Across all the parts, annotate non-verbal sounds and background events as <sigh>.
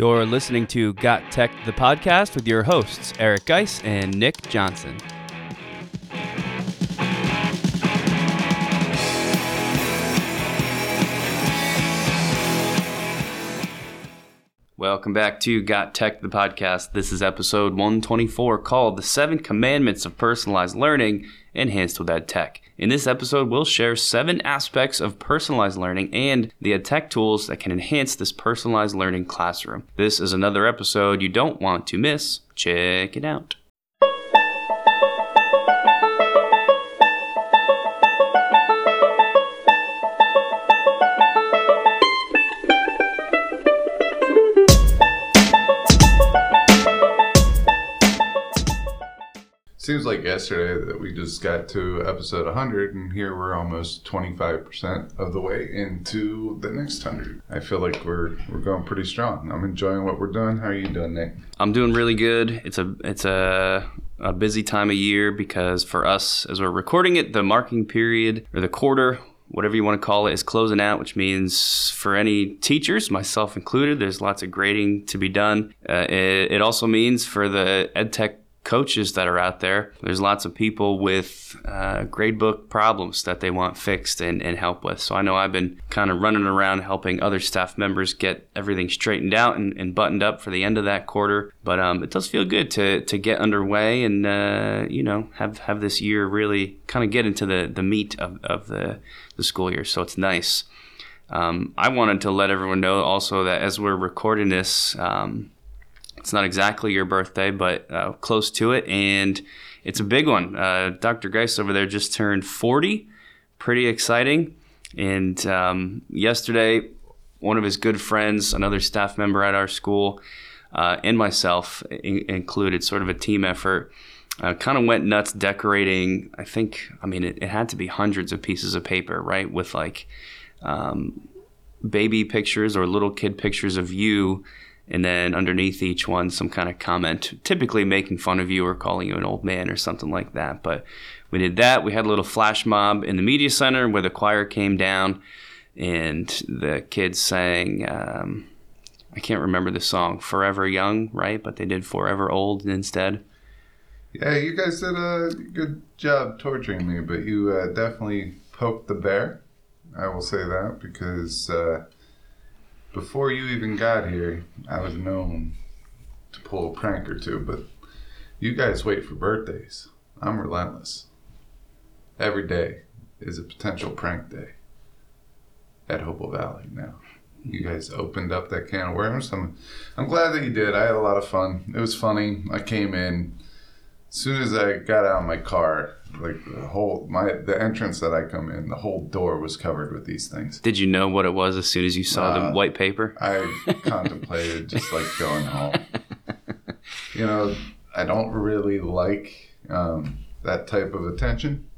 You're listening to Got Tech, the podcast, with your hosts, Eric Geis and Nick Johnson. Welcome back to Got Tech, the podcast. This is episode 124 called The Seven Commandments of Personalized Learning Enhanced with Ed Tech. In this episode, we'll share seven aspects of personalized learning and the tech tools that can enhance this personalized learning classroom. This is another episode you don't want to miss. Check it out. Seems like yesterday that we just got to episode 100, and here we're almost 25% of the way into the next 100. I feel like we're we're going pretty strong. I'm enjoying what we're doing. How are you doing, Nick? I'm doing really good. It's a it's a a busy time of year because for us, as we're recording it, the marking period or the quarter, whatever you want to call it, is closing out, which means for any teachers, myself included, there's lots of grading to be done. Uh, it, it also means for the ed tech coaches that are out there. There's lots of people with uh, gradebook problems that they want fixed and, and help with. So I know I've been kind of running around helping other staff members get everything straightened out and, and buttoned up for the end of that quarter. But um, it does feel good to, to get underway and uh, you know have have this year really kind of get into the, the meat of, of the, the school year. So it's nice. Um, I wanted to let everyone know also that as we're recording this, um, it's not exactly your birthday, but uh, close to it, and it's a big one. Uh, Dr. Geis over there just turned 40. Pretty exciting. And um, yesterday, one of his good friends, another staff member at our school, uh, and myself in- included, sort of a team effort, uh, kind of went nuts decorating. I think, I mean, it, it, had to be hundreds of pieces of paper, right? With like um, baby pictures or little kid pictures of you and then underneath each one some kind of comment typically making fun of you or calling you an old man or something like that. But we did that. We had a little flash mob in the media center where the choir came down and the kids sang um, i can't remember the song forever young right? But they did forever old instead. Yeah you guys did a good job torturing me but you uh, definitely poked the bear. I will say that because uh, before you even got here, I was known to pull a prank or two, but you guys wait for birthdays. I'm relentless. Every day is a potential prank day at Hopewell Valley now. You guys opened up that can of worms. I'm, I'm glad that you did. I had a lot of fun. It was funny. I came in, as soon as I got out of my car, like the whole my the entrance that I come in, the whole door was covered with these things. Did you know what it was as soon as you saw uh, the white paper? I contemplated just like going home. <laughs> You know, I don't really like um, that type of attention.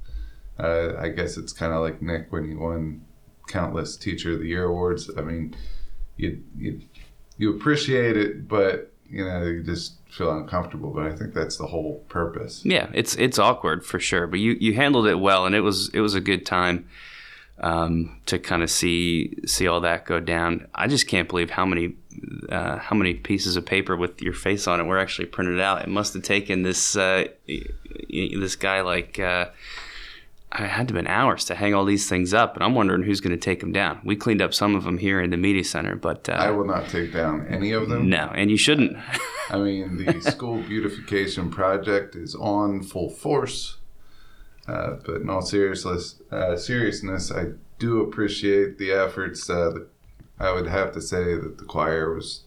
Uh, I guess it's kind of like Nick when he won countless Teacher of the Year awards. I mean, you you you appreciate it, but you know, you just feel uncomfortable. But I think that's the whole purpose. Yeah, it's it's awkward for sure, but you you handled it well, and it was it was a good time um, to kind of see see all that go down. I just can't believe how many uh, how many pieces of paper with your face on it were actually printed out. It must have taken this uh, this guy like. Uh, I had to have been hours to hang all these things up, and I'm wondering who's going to take them down. We cleaned up some of them here in the media center, but uh, I will not take down any of them. No, and you shouldn't. I <laughs> mean, the school beautification project is on full force, uh, but in all seriousness, uh, seriousness, I do appreciate the efforts. Uh, I would have to say that the choir was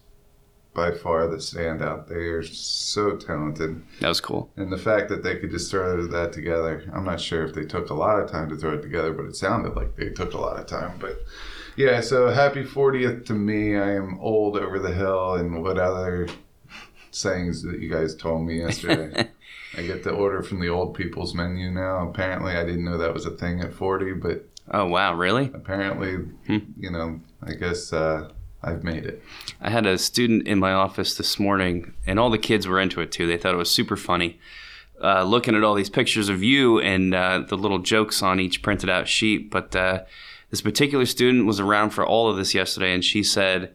by far the standout. They are so talented. That was cool. And the fact that they could just throw that together, I'm not sure if they took a lot of time to throw it together, but it sounded like they took a lot of time. But yeah, so happy 40th to me. I am old over the hill, and what other sayings that you guys told me yesterday. <laughs> I get the order from the old people's menu now. Apparently, I didn't know that was a thing at 40, but. Oh, wow, really? Apparently, hmm. you know, I guess. Uh, I've made it. I had a student in my office this morning, and all the kids were into it too. They thought it was super funny. Uh, looking at all these pictures of you and uh, the little jokes on each printed out sheet. But uh, this particular student was around for all of this yesterday, and she said,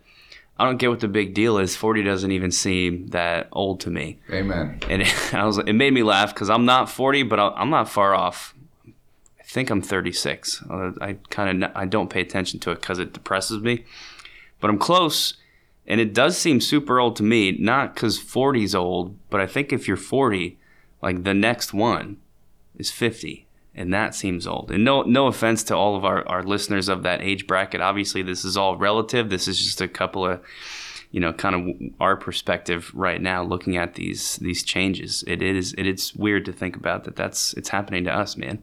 I don't get what the big deal is. 40 doesn't even seem that old to me. Amen. And it, <laughs> I was, it made me laugh because I'm not 40, but I'm not far off. I think I'm 36. Uh, I kind of I don't pay attention to it because it depresses me, but I'm close, and it does seem super old to me. Not because 40 is old, but I think if you're 40, like the next one is 50, and that seems old. And no no offense to all of our, our listeners of that age bracket. Obviously, this is all relative. This is just a couple of you know, kind of our perspective right now, looking at these these changes, it is it is weird to think about that. That's it's happening to us, man.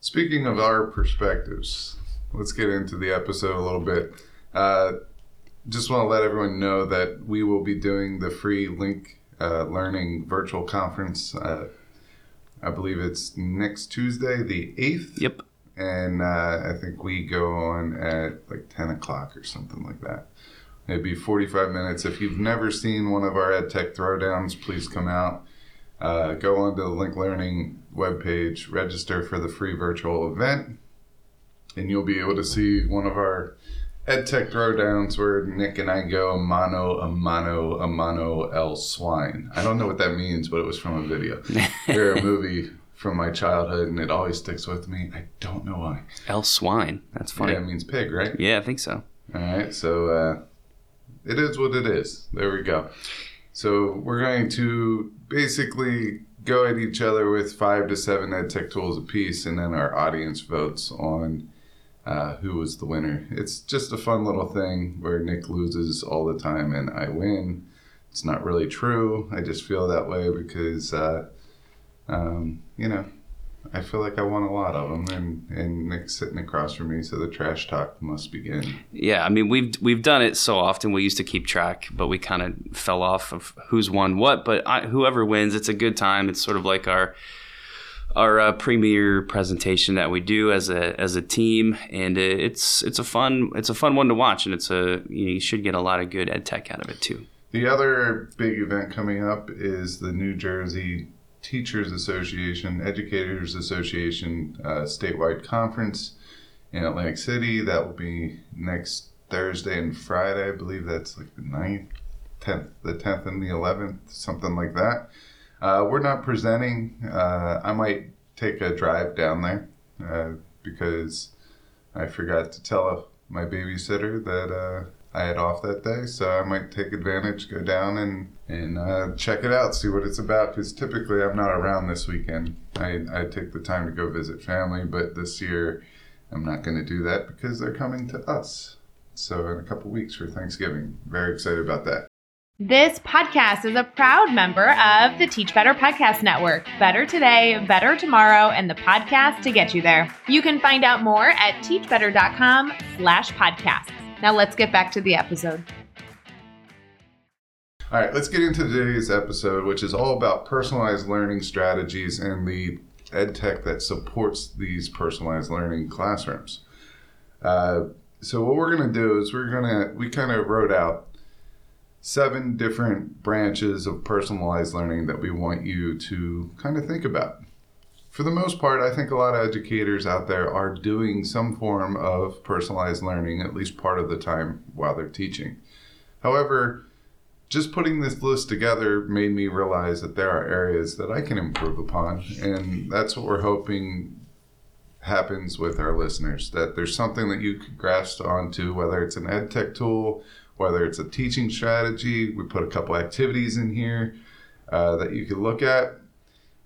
Speaking of our perspectives, let's get into the episode a little bit. Uh, just want to let everyone know that we will be doing the free Link uh, Learning virtual conference. Uh, I believe it's next Tuesday, the 8th. Yep. And uh, I think we go on at like 10 o'clock or something like that. It'd be 45 minutes. If you've never seen one of our EdTech throwdowns, please come out. Uh, go onto the Link Learning webpage, register for the free virtual event, and you'll be able to see one of our EdTech throwdowns where Nick and I go mano, a mano, a mano, el swine. I don't know what that means, but it was from a video <laughs> or a movie from my childhood, and it always sticks with me. I don't know why. El swine. That's funny. Yeah, it means pig, right? Yeah, I think so. All right, so uh, it is what it is. There we go. So we're going to basically go at each other with five to seven ed tech tools apiece, and then our audience votes on uh, who was the winner. It's just a fun little thing where Nick loses all the time and I win. It's not really true. I just feel that way because, uh, um, you know, I feel like I won a lot of them, and, and Nick's sitting across from me, so the trash talk must begin. Yeah, I mean we've we've done it so often. We used to keep track, but we kind of fell off of who's won what. But I, whoever wins, it's a good time. It's sort of like our our uh, premiere presentation that we do as a as a team, and it's it's a fun it's a fun one to watch, and it's a you, know, you should get a lot of good ed tech out of it too. The other big event coming up is the New Jersey Teachers Association, Educators Association uh, statewide conference in Atlantic City. That will be next Thursday and Friday. I believe that's like the 9th, 10th, the 10th and the 11th, something like that. Uh, we're not presenting. Uh, I might take a drive down there uh, because I forgot to tell my babysitter that uh, I had off that day, so I might take advantage, go down and and uh, check it out, see what it's about. Because typically I'm not around this weekend. I I take the time to go visit family, but this year I'm not going to do that because they're coming to us. So in a couple weeks for Thanksgiving, very excited about that. This podcast is a proud member of the Teach Better Podcast Network. Better today, better tomorrow, and the podcast to get you there. You can find out more at teachbetter.com slash podcasts. Now let's get back to the episode. All right, let's get into today's episode, which is all about personalized learning strategies and the ed tech that supports these personalized learning classrooms. Uh, so, what we're going to do is we're going to, we kind of wrote out seven different branches of personalized learning that we want you to kind of think about. For the most part, I think a lot of educators out there are doing some form of personalized learning at least part of the time while they're teaching. However, just putting this list together made me realize that there are areas that I can improve upon, and that's what we're hoping happens with our listeners. That there's something that you could grasp onto, whether it's an ed tech tool, whether it's a teaching strategy. We put a couple activities in here uh, that you could look at,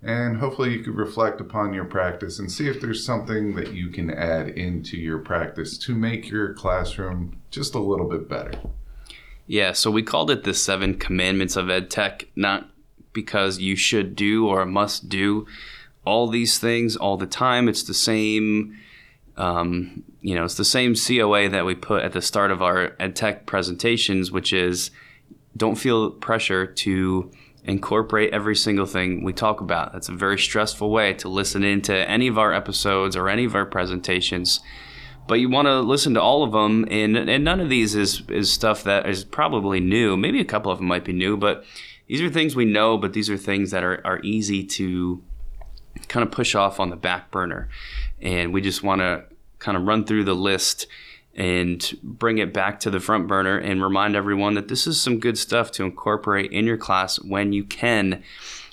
and hopefully you could reflect upon your practice and see if there's something that you can add into your practice to make your classroom just a little bit better. Yeah, so we called it the seven commandments of ed tech, not because you should do or must do all these things all the time. It's the same, um, you know, it's the same COA that we put at the start of our ed tech presentations, which is don't feel pressure to incorporate every single thing we talk about. That's a very stressful way to listen into any of our episodes or any of our presentations. But you want to listen to all of them and, and none of these is, is stuff that is probably new. Maybe a couple of them might be new but these are things we know but these are things that are, are easy to kind of push off on the back burner. And we just want to kind of run through the list and bring it back to the front burner and remind everyone that this is some good stuff to incorporate in your class when you can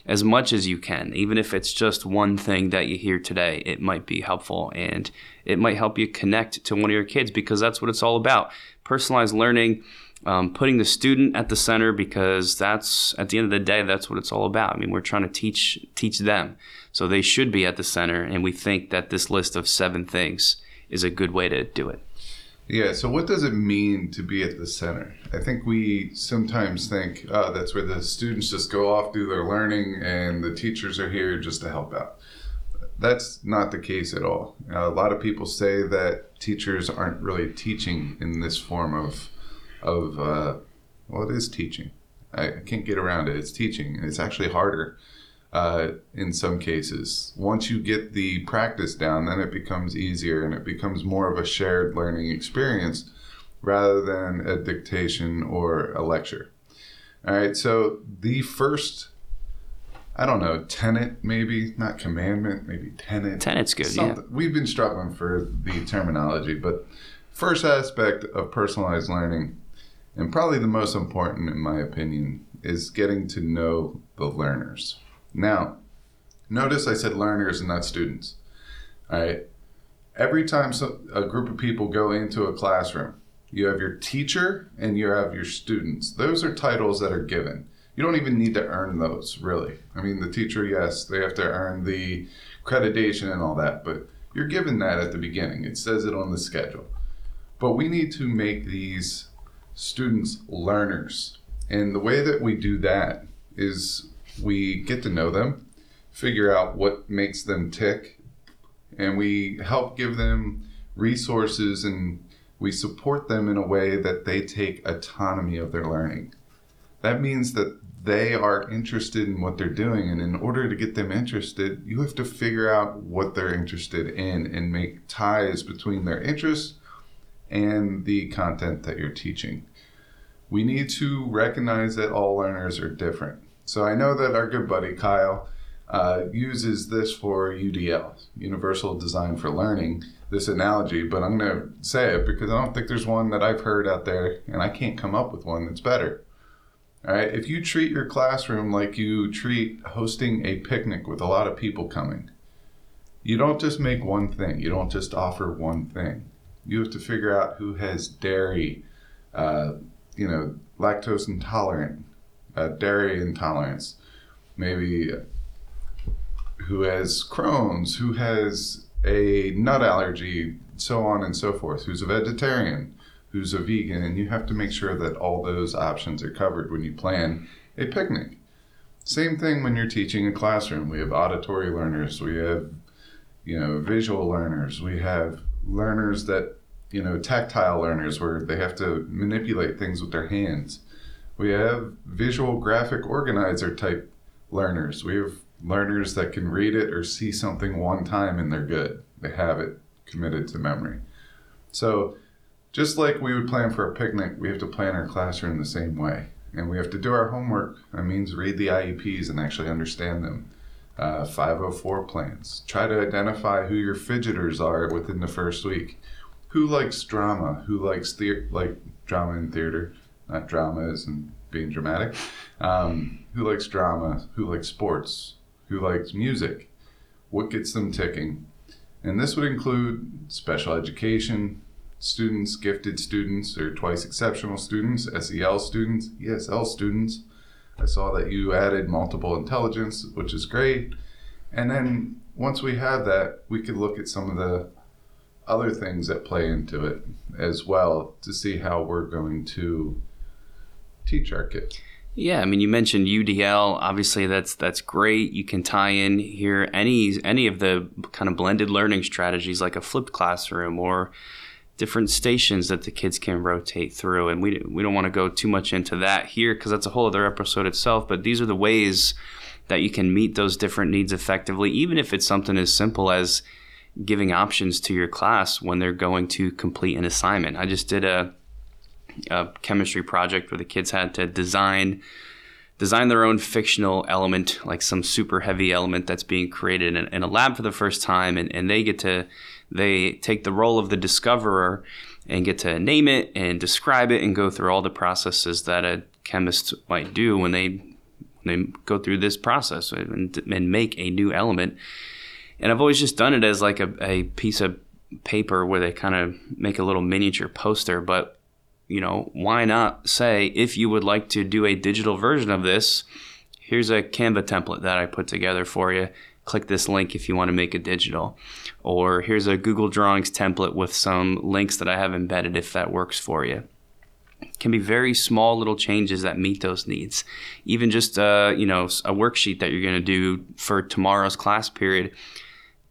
as much as you can. Even if it's just one thing that you hear today it might be helpful and it might help you connect to one of your kids because that's what it's all about. Personalized learning um, putting the student at the center because that's at the end of the day that's what it's all about. I mean we're trying to teach teach them. So they should be at the center and we think that this list of seven things is a good way to do it Yeah, so what does it mean to be at the center? I think we sometimes think, oh, that's where the students just go off, do their learning, and the teachers are here just to help out. That's not the case at all. A lot of people say that teachers aren't really teaching in this form of, of uh, well, it is teaching. I can't get around it. It's teaching. It's actually harder uh, in some cases. Once you get the practice down, then it becomes easier and it becomes more of a shared learning experience rather than a dictation or a lecture. All right, so the first, I don't know, tenet maybe, not commandment, maybe tenet. tenet's good yeah We've been struggling for the terminology, but first aspect of personalized learning, and probably the most important in my opinion, is getting to know the learners. Now, notice I said learners and not students. All right. Every time so, a group of people go into a classroom, you have your teacher and you have your students. Those are titles that are given. You don't even need to earn those, really. I mean, the teacher, yes, they have to earn the accreditation and all that, but you're given that at the beginning. It says it on the schedule. But we need to make these students learners. And the way that we do that is we get to know them, figure out what makes them tick, and we help give them resources and we support them in a way that they take autonomy of their learning. That means that they are interested in what they're doing, and in order to get them interested, you have to figure out what they're interested in and make ties between their interests and the content that you're teaching. We need to recognize that all learners are different. So I know that our good buddy Kyle uh, uses this for UDL, Universal Design for Learning, this analogy, but I'm going to say it because I don't think there's one that I've heard out there, and I can't come up with one that's better. All right, if you treat your classroom like you treat hosting a picnic with a lot of people coming, you don't just make one thing, you don't just offer one thing. You have to figure out who has dairy, uh, you know, lactose intolerant, uh, dairy intolerance, maybe who has Crohn's, who has a nut allergy, so on and so forth, who's a vegetarian, who's a vegan, and you have to make sure that all those options are covered when you plan a picnic. Same thing when you're teaching a classroom. We have auditory learners, we have, you know, visual learners, we have learners that, you know, tactile learners where they have to manipulate things with their hands. We have visual graphic organizer type learners. We have learners that can read it or see something one time and they're good. They have it committed to memory. So, just like we would plan for a picnic, we have to plan our classroom the same way. And we have to do our homework. That means read the IEPs and actually understand them. Uh, 504 plans. Try to identify who your fidgeters are within the first week. Who likes drama? Who likes the- like drama in theater? Not drama in being dramatic. Um, who likes drama? Who likes sports? Who likes music? What gets them ticking? And this would include special education, students, gifted students, or twice exceptional students, SEL students, ESL students. I saw that you added multiple intelligence, which is great. And then once we have that, we could look at some of the other things that play into it as well to see how we're going to teach our kids. Yeah, I mean, you mentioned UDL. Obviously, that's that's great. You can tie in here any any of the kind of blended learning strategies, like a flipped classroom or different stations that the kids can rotate through. And we we don't want to go too much into that here because that's a whole other episode itself. But these are the ways that you can meet those different needs effectively, even if it's something as simple as giving options to your class when they're going to complete an assignment. I just did a a chemistry project where the kids had to design design their own fictional element, like some super heavy element that's being created in, in a lab for the first time, and, and they get to they take the role of the discoverer and get to name it and describe it and go through all the processes that a chemist might do when they they go through this process and, and make a new element. And I've always just done it as like a, a piece of paper where they kind of make a little miniature poster. But, you know, why not say if you would like to do a digital version of this, here's a Canva template that I put together for you. Click this link if you want to make it digital. Or here's a Google Drawings template with some links that I have embedded if that works for you can be very small little changes that meet those needs. Even just uh, you know a worksheet that you're going to do for tomorrow's class period,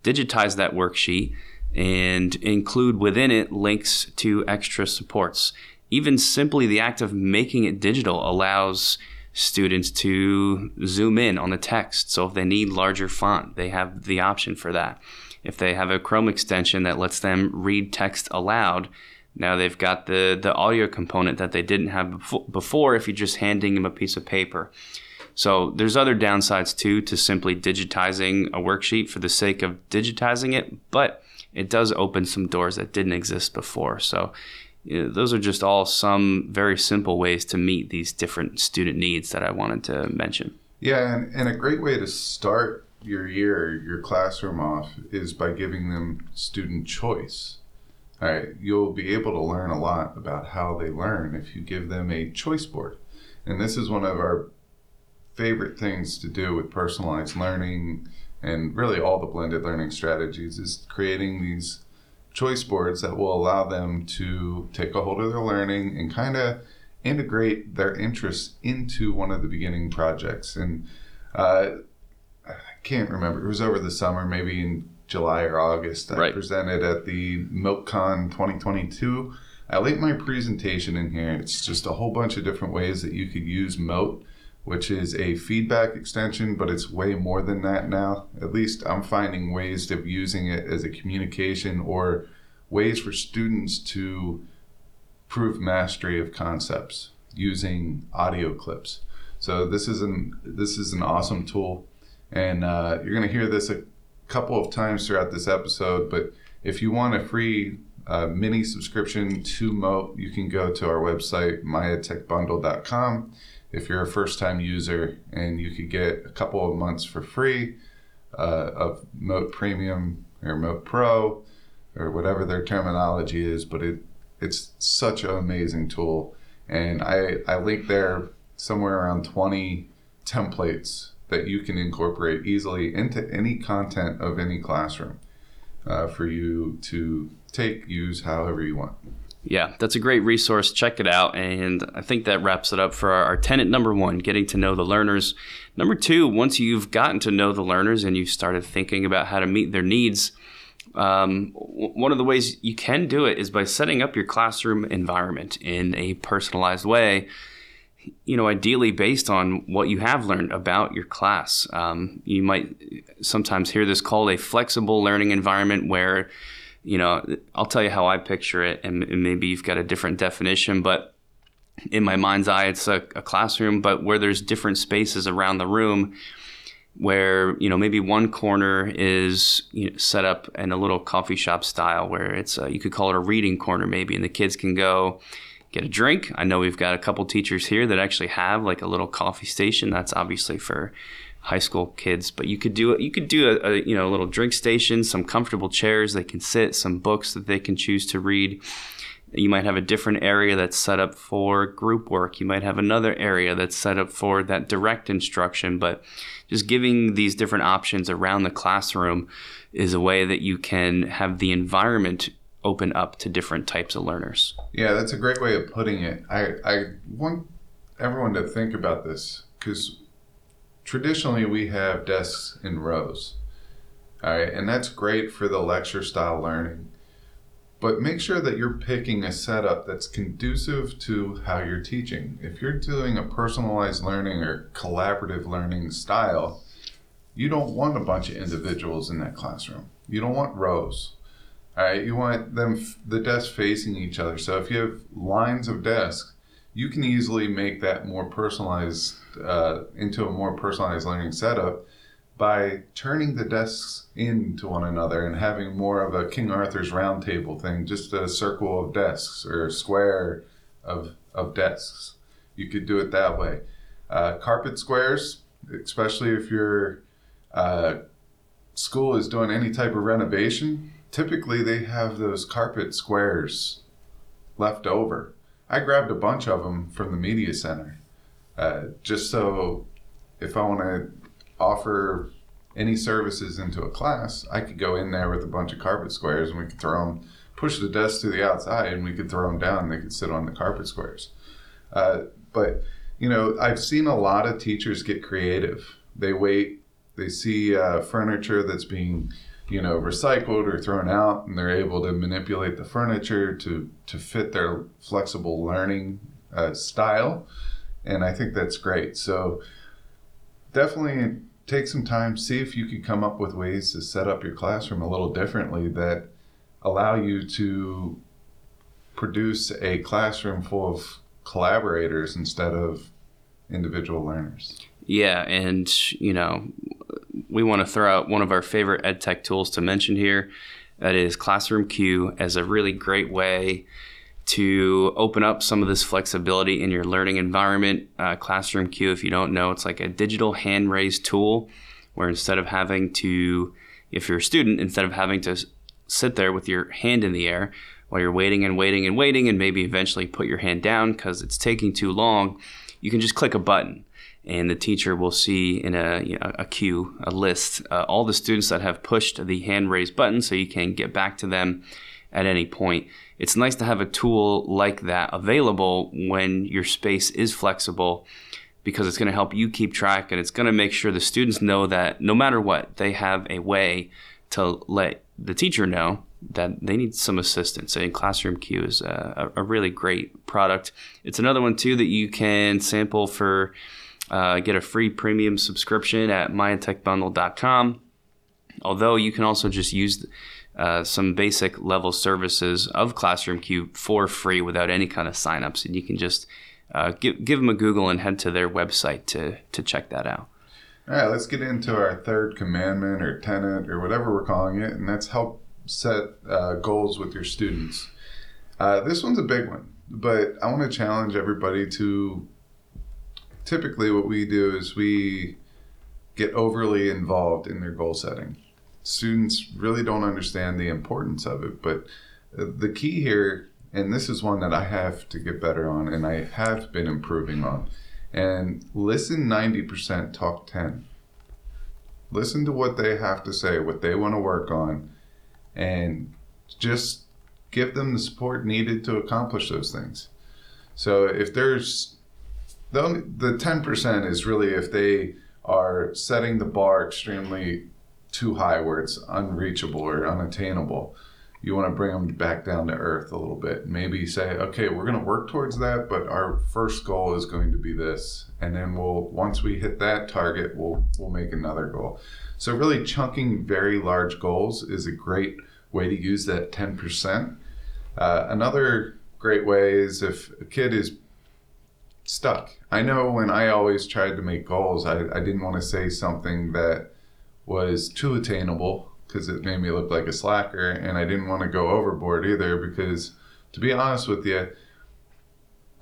digitize that worksheet and include within it links to extra supports. Even simply the act of making it digital allows students to zoom in on the text. So if they need larger font, they have the option for that. If they have a Chrome extension that lets them read text aloud, now they've got the, the audio component that they didn't have before if you're just handing them a piece of paper. So there's other downsides too to simply digitizing a worksheet for the sake of digitizing it, but it does open some doors that didn't exist before. So you know, those are just all some very simple ways to meet these different student needs that I wanted to mention. Yeah, and, and a great way to start your year, your classroom off, is by giving them student choice. All right, you'll be able to learn a lot about how they learn if you give them a choice board. And this is one of our favorite things to do with personalized learning and really all the blended learning strategies is creating these choice boards that will allow them to take a hold of their learning and kind of integrate their interests into one of the beginning projects. And uh, I can't remember, it was over the summer, maybe in July or August. I right. presented at the MoteCon 2022. I linked my presentation in here. It's just a whole bunch of different ways that you could use Mote which is a feedback extension, but it's way more than that now. At least I'm finding ways of using it as a communication or ways for students to prove mastery of concepts using audio clips. So this is an this is an awesome tool, and uh, you're going to hear this a couple of times throughout this episode. But if you want a free uh, mini subscription to Mote, you can go to our website mytechbundle.com if you're a first time user and you could get a couple of months for free uh, of Mote Premium or Mote Pro or whatever their terminology is, but it it's such an amazing tool. And I, I link there somewhere around 20 templates that you can incorporate easily into any content of any classroom uh, for you to take, use however you want. Yeah, that's a great resource. Check it out. And I think that wraps it up for our, our tenant number one getting to know the learners. Number two, once you've gotten to know the learners and you've started thinking about how to meet their needs, um, one of the ways you can do it is by setting up your classroom environment in a personalized way. You know, ideally based on what you have learned about your class. Um, you might sometimes hear this called a flexible learning environment where you know, I'll tell you how I picture it, and, and maybe you've got a different definition, but in my mind's eye, it's a, a, classroom, but where there's different spaces around the room where, you know, maybe one corner is you know, set up in a little coffee shop style where it's, a, you could call it a reading corner maybe, and the kids can go get a drink. I know we've got a couple teachers here that actually have like a little coffee station. That's obviously for high school kids. But you could do it. you could do a, a, you know a little drink station, some comfortable chairs they can sit, some books that they can choose to read. You might have a different area that's set up for group work. You might have another area that's set up for that direct instruction. But just giving these different options around the classroom is a way that you can have the environment open up to different types of learners. Yeah, that's a great way of putting it. I, I want everyone to think about this because traditionally we have desks in rows. All right, and that's great for the lecture style learning. But make sure that you're picking a setup that's conducive to how you're teaching. If you're doing a personalized learning or collaborative learning style, you don't want a bunch of individuals in that classroom. You don't want rows. All right, you want them the desks facing each other. So if you have lines of desks, you can easily make that more personalized uh, into a more personalized learning setup by turning the desks into one another and having more of a King Arthur's round table thing, just a circle of desks or a square of, of desks. You could do it that way. Uh, carpet squares, especially if your uh, school is doing any type of renovation, typically they have those carpet squares left over. I grabbed a bunch of them from the media center uh, just so if I want to offer any services into a class, I could go in there with a bunch of carpet squares and we could throw them, push the desks to the outside, and we could throw them down. And they could sit on the carpet squares. Uh, but you know, I've seen a lot of teachers get creative. They wait, they see uh, furniture that's being you know recycled or thrown out and they're able to manipulate the furniture to to fit their flexible learning uh, style. And i think that's great. So definitely take some time see if you can come up with ways to set up your classroom a little differently that allow you to produce a classroom full of collaborators instead of individual learners. Yeah, and you know, we want to throw out one of our favorite ed tech tools to mention here. That is ClassroomQ as a really great way to open up some of this flexibility in your learning environment. Uh, ClassroomQ, if you don't know, it's like a digital hand raised tool where instead of having to, if you're a student, instead of having to sit there with your hand in the air while you're waiting and waiting and waiting and maybe eventually put your hand down because it's taking too long, you can just click a button and the teacher will see in a, you know, a queue, a list, uh, all the students that have pushed the hand raise button so you can get back to them at any point. It's nice to have a tool like that available when your space is flexible because it's going to help you keep track and it's going to make sure the students know that no matter what, they have a way to let the teacher know that they need some assistance. And ClassroomQ is a, a really great product. It's another one too that you can sample for uh, get a free premium subscription at mytechbundle.com. Although you can also just use uh, some basic level services of ClassroomQ for free without any kind of signups, and you can just uh, give give them a Google and head to their website to to check that out. All right, let's get into our third commandment or tenet or whatever we're calling it, and that's help set uh, goals with your students. Uh, this one's a big one, but I want to challenge everybody to. Typically, what we do is we get overly involved in their goal setting. Students really don't understand the importance of it, but uh, the key here, and this is one that I have to get better on, and I have been improving on and listen 90%, talk 10. Listen to what they have to say, what they want to work on, and just give them the support needed to accomplish those things. So if there's the, only, the 10% is really if they are setting the bar extremely too high where it's unreachable or unattainable you want to bring them back down to earth a little bit. Maybe say, okay, we're going to work towards that, but our first goal is going to be this, and then we'll once we hit that target, we'll we'll make another goal. So really, chunking very large goals is a great way to use that ten percent. Uh, another great way is if a kid is stuck. I know when I always tried to make goals, I, I didn't want to say something that was too attainable because it made me look like a slacker and I didn't want to go overboard either because to be honest with you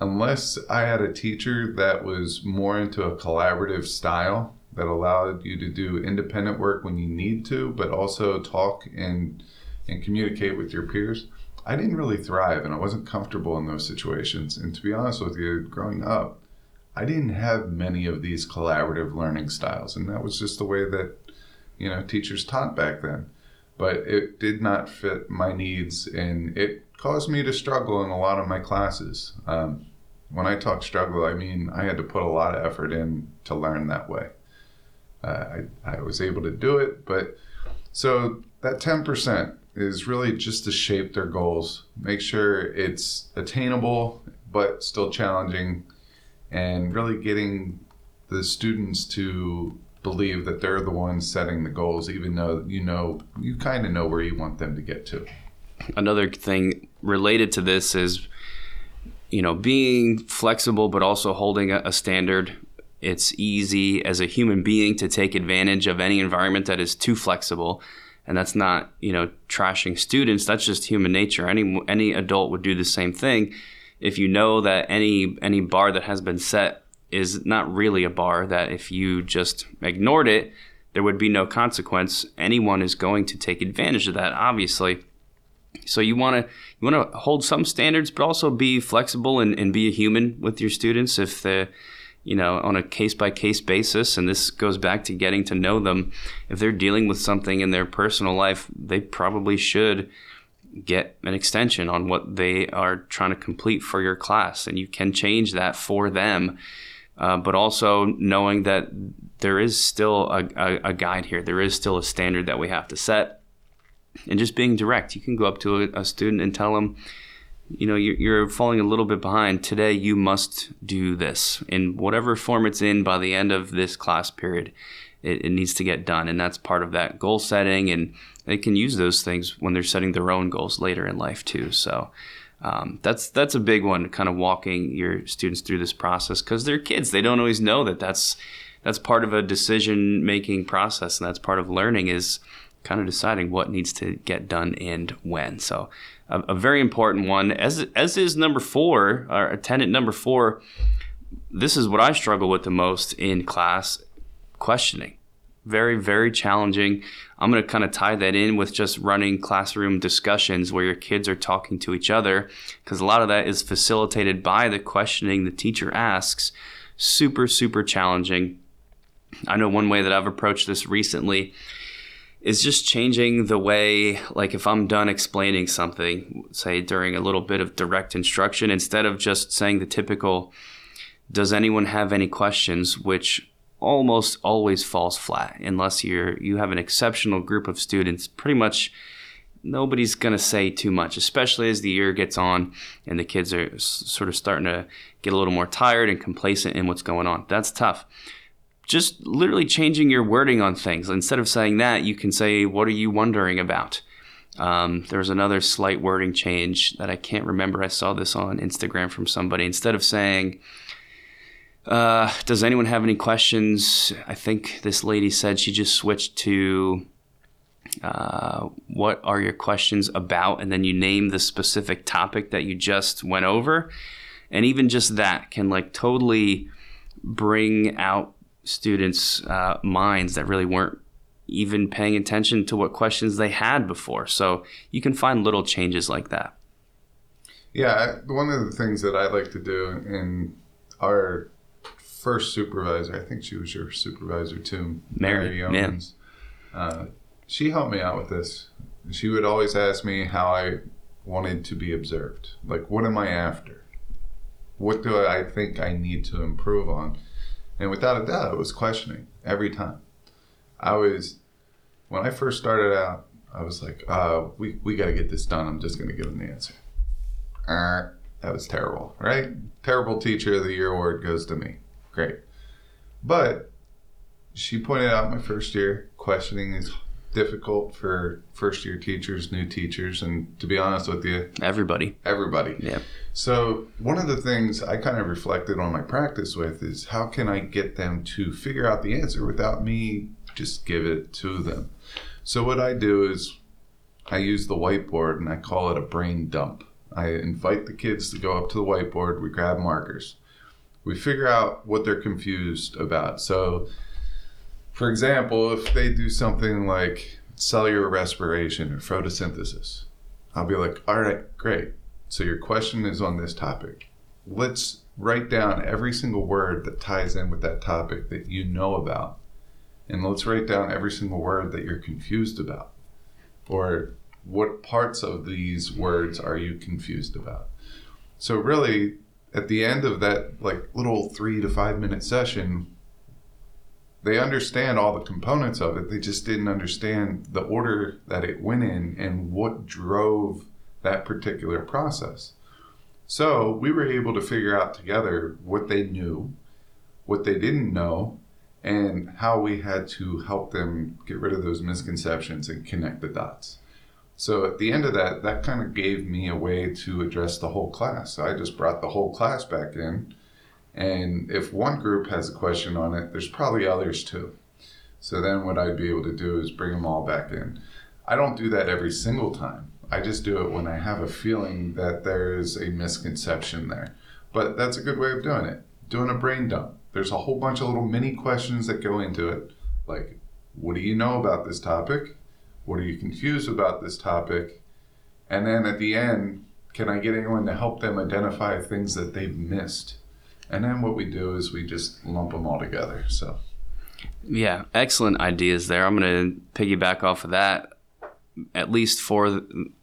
unless I had a teacher that was more into a collaborative style that allowed you to do independent work when you need to but also talk and and communicate with your peers I didn't really thrive and I wasn't comfortable in those situations. And to be honest with you growing up I didn't have many of these collaborative learning styles and that was just the way that you know teachers taught back then. But it did not fit my needs and it caused me to struggle in a lot of my classes. Um, when i talk struggle i mean i had to put a lot of effort in to learn that way. Uh, I, I was able to do it but so that 10% is really just to shape their goals make sure it's attainable but still challenging and really getting the students to believe that they're the ones setting the goals, even though you know you kind of know where you want them to get to. Another thing related to this is, you know, being flexible but also holding a, standard. it's easy as a human being to take advantage of any environment that is too flexible. And that's not, you know, trashing students. That's just human nature. Any any adult would do the same thing. If you know that any any bar that has been set is not really a bar, that if you just ignored it, there would be no consequence. Anyone is going to take advantage of that, obviously. So you want to you want to hold some standards, but also be flexible and, and be a human with your students. If the you know on a case by case basis, and this goes back to getting to know them. If they're dealing with something in their personal life, they probably should get an extension on what they are trying to complete for your class, and you can change that for them. Uh, but also knowing that there is still a, a, a guide here. There is still a standard that we have to set and just being direct. You can go up to a, a student and tell them, you know, you're, you're, falling a little bit behind. Today, you must do this in whatever form it's in by the end of this class period. It, it needs to get done. And that's part of that goal setting. And they can use those things when they're setting their own goals later in life, too. So, um, that's that's a big one, kind of walking your students through this process because they're kids. They don't always know that that's that's part of a decision making process, and that's part of learning is kind of deciding what needs to get done and when. So, a, a very important one, as as is number four, our attendant number four. This is what I struggle with the most in class: questioning. Very, very challenging. I'm going to kind of tie that in with just running classroom discussions where your kids are talking to each other, because a lot of that is facilitated by the questioning the teacher asks. Super, super challenging. I know one way that I've approached this recently is just changing the way like if i'm done explaining something say during a little bit of direct instruction instead of just saying the typical does anyone have any questions which almost always falls flat unless you're you have an exceptional group of students pretty much nobody's going to say too much especially as the year gets on and the kids are sort of starting to get a little more tired and complacent in what's going on that's tough just literally changing your wording on things. Instead of saying that, you can say, What are you wondering about? Um, there's another slight wording change that I can't remember. I saw this on Instagram from somebody. Instead of saying, uh, Does anyone have any questions? I think this lady said she just switched to, uh, What are your questions about? And then you name the specific topic that you just went over. And even just that can like totally bring out students' uh, minds that really weren't even paying attention to what questions they had before. So you can find little changes like that. Yeah, one of the things that I like to do in our first supervisor, I think she was your supervisor too, Mary, Mary yeah. uh, she helped me out with this. She would always ask me how I wanted to be observed. Like, what am I after? What do I think I need to improve on? And without a doubt, it was questioning every time. I was, when I first started out, I was like, uh, we, we got to get this done. I'm just going to give them the answer. Uh, that was terrible, right? Terrible teacher of the year award goes to me. Great. But she pointed out my first year, questioning is difficult for first year teachers, new teachers, and to be honest with you, everybody. Everybody. Yeah. So, one of the things I kind of reflected on my practice with is how can I get them to figure out the answer without me just give it to them? So, what I do is I use the whiteboard and I call it a brain dump. I invite the kids to go up to the whiteboard, we grab markers, we figure out what they're confused about. So, for example, if they do something like cellular respiration or photosynthesis, I'll be like, all right, great. So your question is on this topic. Let's write down every single word that ties in with that topic that you know about. And let's write down every single word that you're confused about. Or what parts of these words are you confused about? So really, at the end of that like little three to five minute session, they understand all the components of it. They just didn't understand the order that it went in and what drove that particular process. So we were able to figure out together what they knew, what they didn't know, and how we had to help them get rid of those misconceptions and connect the dots. So at the end of that, that kind of gave me a way to address the whole class. I just brought the whole class back in And if one group has a question on it, there's probably others too. So then what I'd be able to do is bring them all back in. I don't do that every single time. I just do it when I have a feeling that there is a misconception there. But that's a good way of doing it. Doing a brain dump. There's a whole bunch of little mini questions that go into it. Like, what do you know about this topic? What are you confused about this topic? And then at the end, can I get anyone to help them identify things that they've missed? And then what we do is we just lump them all together. So, Yeah, excellent ideas there. I'm going to piggyback off of that, at least for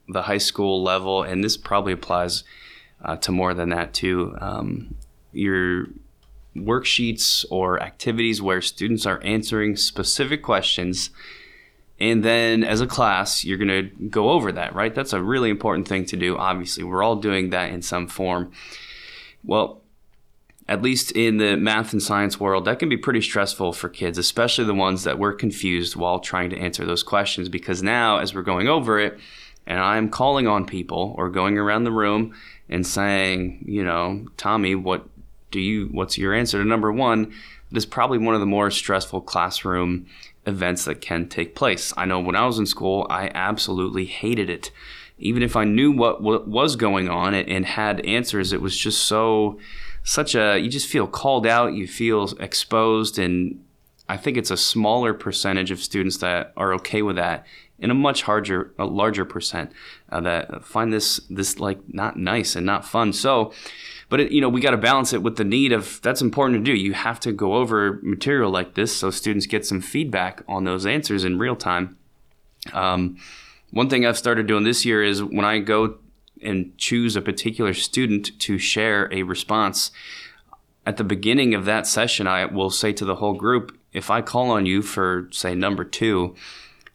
the high school level, and this probably applies uh, to more than that too. Um, your worksheets or activities where students are answering specific questions. And then as a class, you're going to go over that, right? That's a really important thing to do. Obviously, we're all doing that in some form. Well, at least in the math and science world, that can be pretty stressful for kids, especially the ones that were confused while trying to answer those questions. Because now, as we're going over it, and I'm calling on people or going around the room and saying, you know, Tommy, what do you, what's your answer to number one? It is probably one of the more stressful classroom events that can take place. I know when I was in school, I absolutely hated it. Even if I knew what, what was going on and had answers, it was just so such a you just feel called out, you feel exposed, and I think it's a smaller percentage of students that are okay with that, and a much larger a larger percent uh, that find this this like not nice and not fun. So. But it, you know we got to balance it with the need of that's important to do. You have to go over material like this so students get some feedback on those answers in real time. Um, one thing I've started doing this year is when I go and choose a particular student to share a response, at the beginning of that session, I will say to the whole group, if I call on you for, say, number two,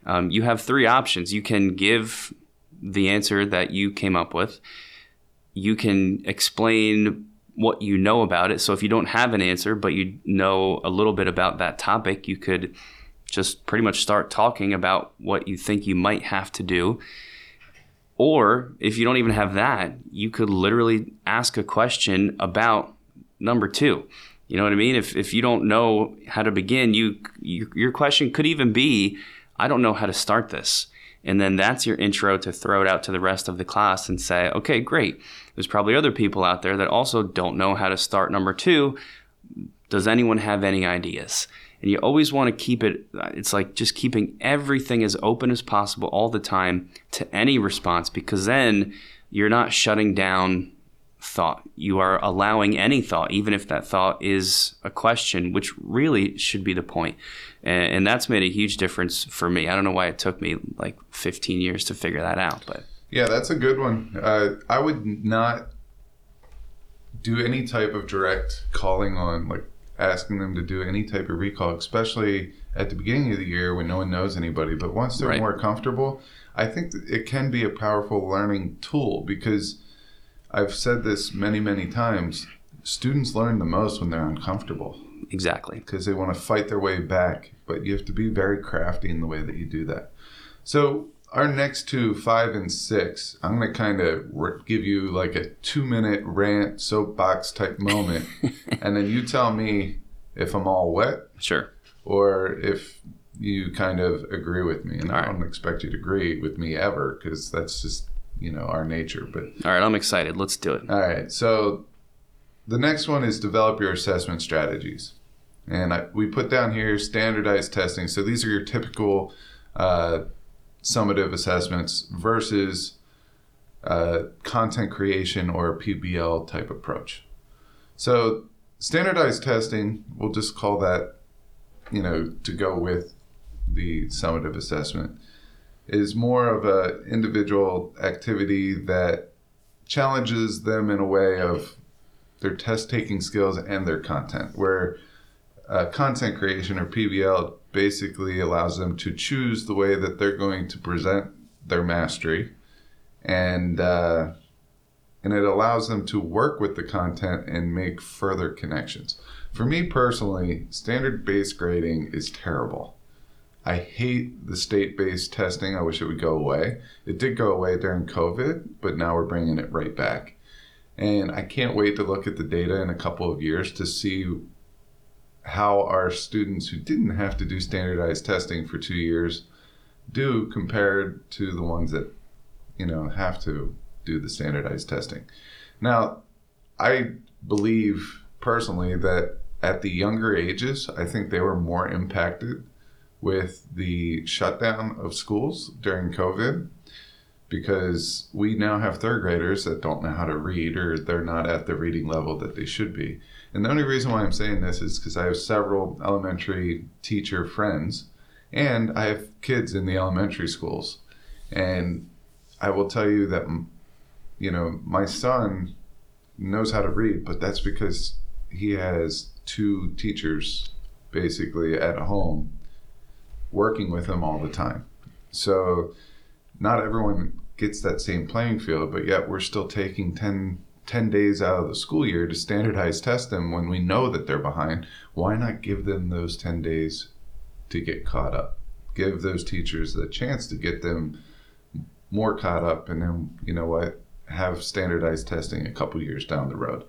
um, you have three options. You can give the answer that you came up with, you can explain what you know about it. So if you don't have an answer, but you know a little bit about that topic, you could just pretty much start talking about what you think you might have to do. Or if you don't even have that, you could literally ask a question about number two. You know what I mean? If, if you don't know how to begin, you, you your question could even be, I don't know how to start this. And then that's your intro to throw it out to the rest of the class and say, okay, great. There's probably other people out there that also don't know how to start number two. Does anyone have any ideas? And you always want to keep it, it's like just keeping everything as open as possible all the time to any response because then you're not shutting down thought. You are allowing any thought, even if that thought is a question, which really should be the point. And, and, that's made a huge difference for me. I don't know why it took me like 15 years to figure that out, but yeah, that's a good one. Uh, I would not do any type of direct calling on like asking them to do any type of recall, especially at the beginning of the year when no one knows anybody. But once they're right. more comfortable, I think it can be a powerful learning tool because I've said this many, many times. Students learn the most when they're uncomfortable. Exactly. Because they want to fight their way back, but you have to be very crafty in the way that you do that. So, our next two, five and six, I'm going to kind of give you like a two minute rant, soapbox type moment. <laughs> and then you tell me if I'm all wet. Sure. Or if you kind of agree with me. And all I don't right. expect you to agree with me ever because that's just you know our nature. But all right, I'm excited. Let's do it. All right, so the next one is develop your assessment strategies, and I, we put down here standardized testing. So these are your typical uh, summative assessments versus uh, content creation or PBL type approach. So standardized testing, we'll just call that, you know, to go with the summative assessment is more of a individual activity that challenges them in a way of their test taking skills and their content where uh, content creation or pbl basically allows them to choose the way that they're going to present their mastery and uh, and it allows them to work with the content and make further connections for me personally standard based grading is terrible I hate the state based testing. I wish it would go away. It did go away during COVID, but now we're bringing it right back. And I can't wait to look at the data in a couple of years to see how our students who didn't have to do standardized testing for two years do compared to the ones that, you know, have to do the standardized testing. Now, I believe personally that at the younger ages, I think they were more impacted with the shutdown of schools during COVID because we now have third graders that don't know how to read or they're not at the reading level that they should be. And the only reason why I'm saying this is because I have several elementary teacher friends and I have kids in the elementary schools. And I will tell you that, you know, my son knows how to read, but that's because he has two teachers basically at home working with him all the time. So not everyone gets that same playing field, but yet we're still taking 10, 10 days out of the school year to standardize test them when we know that they're behind. Why not give them those 10 days to get caught up? Give those teachers the chance to get them more caught up and then, you know what, have standardized testing a couple years down the road.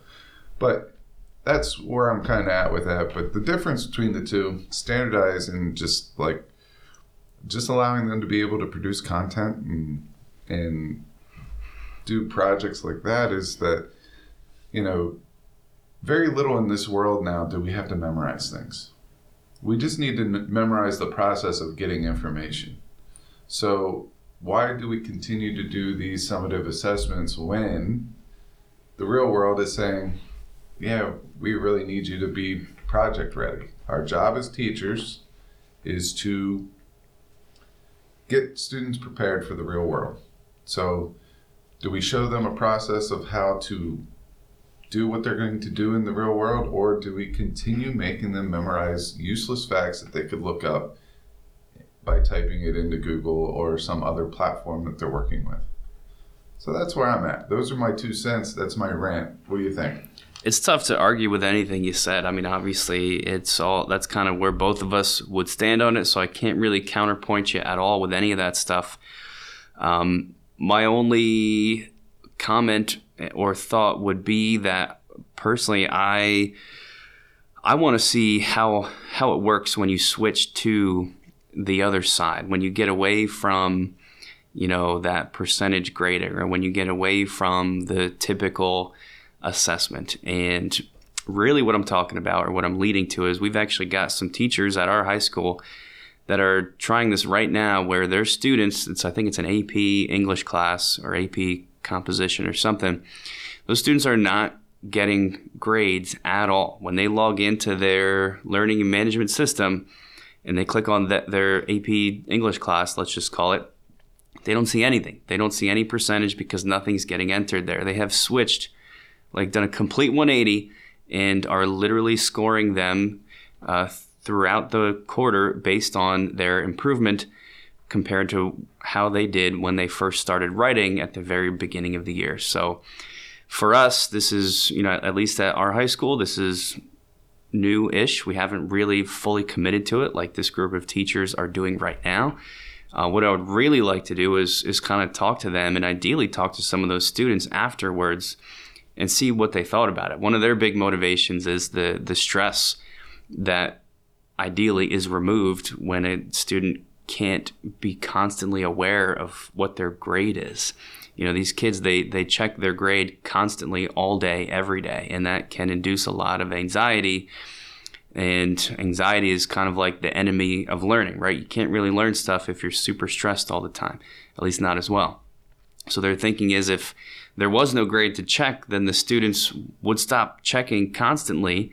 But that's where I'm kind of at with that. But the difference between the two, standardized and just like just allowing them to be able to produce content and and do projects like that is that you know very little in this world now do we have to memorize things. We just need to memorize the process of getting information. So why do we continue to do these summative assessments when the real world is saying yeah we really need you to be project ready. Our job as teachers is to get students prepared for the real world. So, do we show them a process of how to do what they're going to do in the real world, or do we continue making them memorize useless facts that they could look up by typing it into Google or some other platform that they're working with? So that's where I'm at. Those are my two cents. That's my rant. What do you think? it's tough to argue with anything you said. I mean, obviously, it's all that's kind of where both of us would stand on it. So I can't really counterpoint you at all with any of that stuff. Um, my only comment or thought would be that personally, I I want to see how how it works when you switch to the other side when you get away from you know that percentage grading or when you get away from the typical assessment. And really, what I'm talking about or what I'm leading to is we've actually got some teachers at our high school that are trying this right now where their students, it's, I think it's an AP English class or AP composition or something, those students are not getting grades at all. When they log into their learning and management system and they click on that, their AP English class, let's just call it, they don't see anything. They don't see any percentage because nothing's getting entered there. They have switched like done a complete 180 and are literally scoring them uh, throughout the quarter based on their improvement compared to how they did when they first started writing at the very beginning of the year. So for us, this is, you know, at least at our high school, this is new ish. We haven't really fully committed to it like this group of teachers are doing right now. Uh, what I would really like to do is, is kind of talk to them and ideally talk to some of those students afterwards and see what they thought about it. One of their big motivations is the the stress that ideally is removed when a student can't be constantly aware of what their grade is. You know, these kids they they check their grade constantly all day every day and that can induce a lot of anxiety. And anxiety is kind of like the enemy of learning, right? You can't really learn stuff if you're super stressed all the time, at least not as well. So their thinking is if there was no grade to check, then the students would stop checking constantly.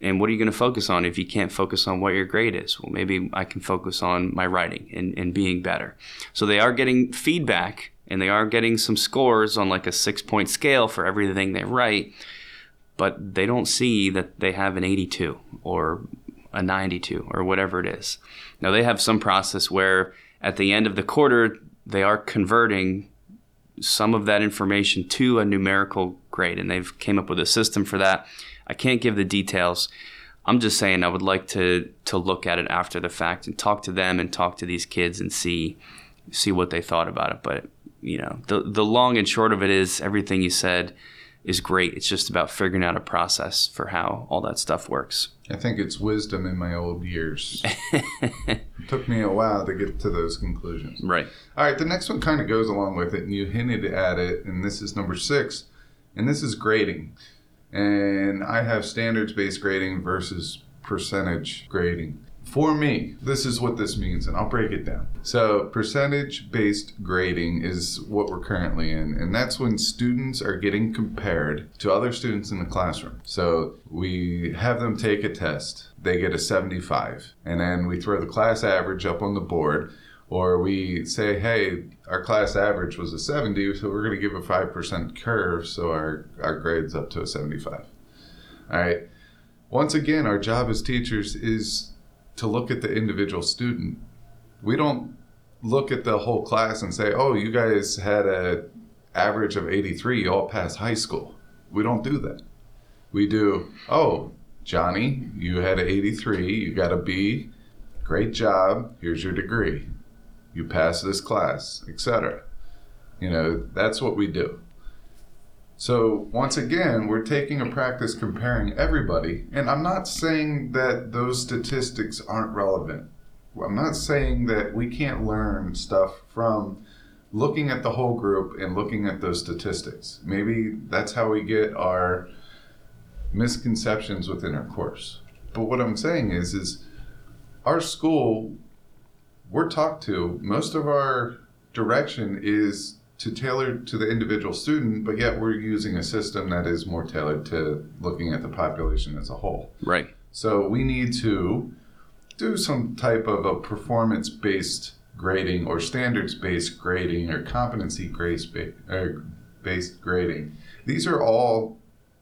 And what are you going to focus on if you can't focus on what your grade is? Well, maybe I can focus on my writing and, and being better. So they are getting feedback and they are getting some scores on like a six point scale for everything they write, but they don't see that they have an 82 or a 92 or whatever it is. Now they have some process where at the end of the quarter, they are converting some of that information to a numerical grade, and they've came up with a system for that. I can't give the details. I'm just saying I would like to to look at it after the fact and talk to them and talk to these kids and see see what they thought about it. But you know, the the long and short of it is everything you said. is great. It's just about figuring out a process for how all that stuff works. I think it's wisdom in my old years. it <laughs> took me a while to get to those conclusions. Right. All right, the next one kind of goes along with it, and you hinted at it, and this is number six, and this is grading. And I have standards based grading versus percentage grading. For me, this is what this means, and I'll break it down. So, percentage based grading is what we're currently in, and that's when students are getting compared to other students in the classroom. So, we have them take a test, they get a 75, and then we throw the class average up on the board, or we say, hey, our class average was a 70, so we're going to give a 5% curve, so our, our grade's up to a 75. All right. Once again, our job as teachers is to look at the individual student. We don't look at the whole class and say, "Oh, you guys had a average of 83, you all passed high school." We don't do that. We do, "Oh, Johnny, you had an 83, you got a B. Great job. Here's your degree. You pass this class, etc." You know, that's what we do. So once again, we're taking a practice comparing everybody, and I'm not saying that those statistics aren't relevant. I'm not saying that we can't learn stuff from looking at the whole group and looking at those statistics. Maybe that's how we get our misconceptions within our course. But what I'm saying is is our school we're talked to, most of our direction is to tailor to the individual student, but yet we're using a system that is more tailored to looking at the population as a whole. Right. So we need to do some type of a performance based grading or standards based grading or competency based grading. These are all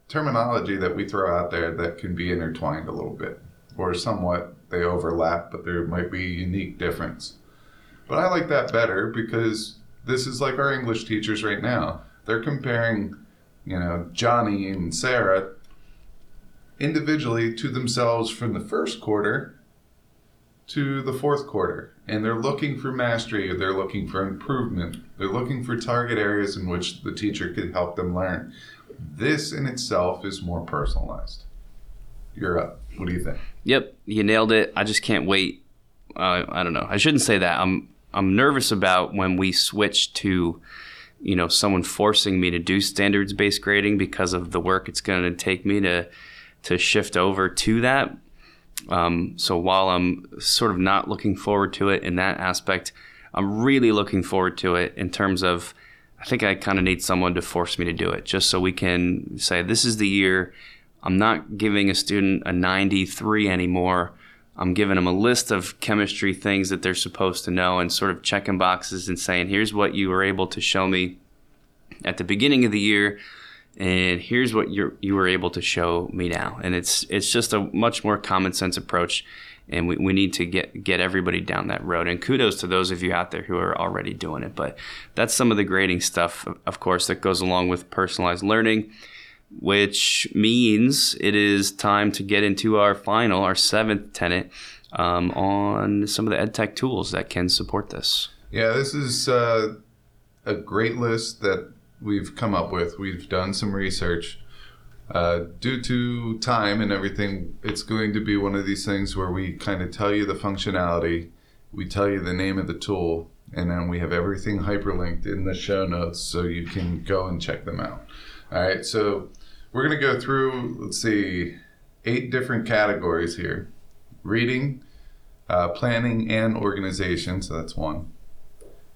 terminology that we throw out there that can be intertwined a little bit or somewhat they overlap, but there might be a unique difference. But I like that better because this is like our English teachers right now. They're comparing, you know, Johnny and Sarah individually to themselves from the first quarter to the fourth quarter. And they're looking for mastery, they're looking for improvement, they're looking for target areas in which the teacher could help them learn. This in itself is more personalized. You're up. What do you think? Yep, you nailed it. I just can't wait. Uh, I don't know. I shouldn't say that. I'm I'm nervous about when we switch to, you know, someone forcing me to do standards based grading because of the work it's going to take me to to shift over to that. Um, so while I'm sort of not looking forward to it in that aspect, I'm really looking forward to it in terms of I think I kind of need someone to force me to do it just so we can say this is the year. I'm not giving a student a 93 anymore. I'm giving them a list of chemistry things that they're supposed to know and sort of checking boxes and saying, here's what you were able to show me at the beginning of the year, and here's what you you were able to show me now. And it's it's just a much more common sense approach, and we, we need to get get everybody down that road. And kudos to those of you out there who are already doing it. But that's some of the grading stuff, of course, that goes along with personalized learning which means it is time to get into our final, our seventh tenet um, on some of the EdTech tools that can support this. Yeah, this is uh, a great list that we've come up with. We've done some research. Uh, due to time and everything, it's going to be one of these things where we kind of tell you the functionality, we tell you the name of the tool, and then we have everything hyperlinked in the show notes so you can go and check them out. All right, so we're going to go through, let's see, eight different categories here reading, uh, planning, and organization. So that's one.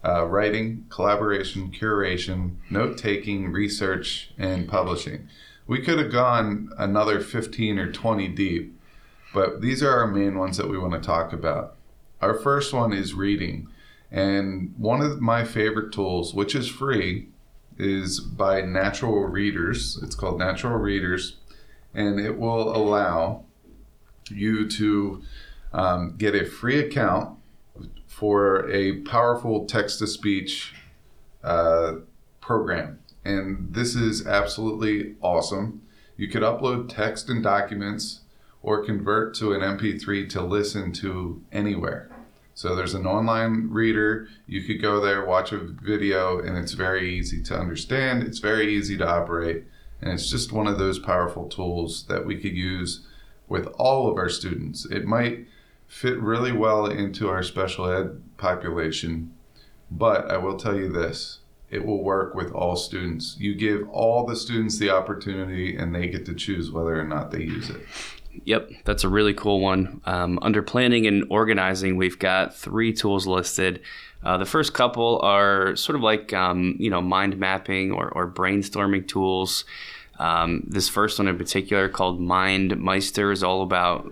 Uh, writing, collaboration, curation, note taking, research, and publishing. We could have gone another 15 or 20 deep, but these are our main ones that we want to talk about. Our first one is reading. And one of my favorite tools, which is free, is by Natural Readers. It's called Natural Readers, and it will allow you to um, get a free account for a powerful text to speech uh, program. And this is absolutely awesome. You could upload text and documents or convert to an MP3 to listen to anywhere. So there's an online reader. You could go there, watch a video, and it's very easy to understand. It's very easy to operate, And it's just one of those powerful tools that we could use with all of our students. It might fit really well into our special ed population, but I will tell you this it will work with all students. You give all the students the opportunity and they get to choose whether or not they use it. Yep, that's a really cool one. Um, under planning and organizing, we've got three tools listed. Uh, the first couple are sort of like um, you know mind mapping or, or brainstorming tools. Um, this first one in particular, called MindMeister, is all about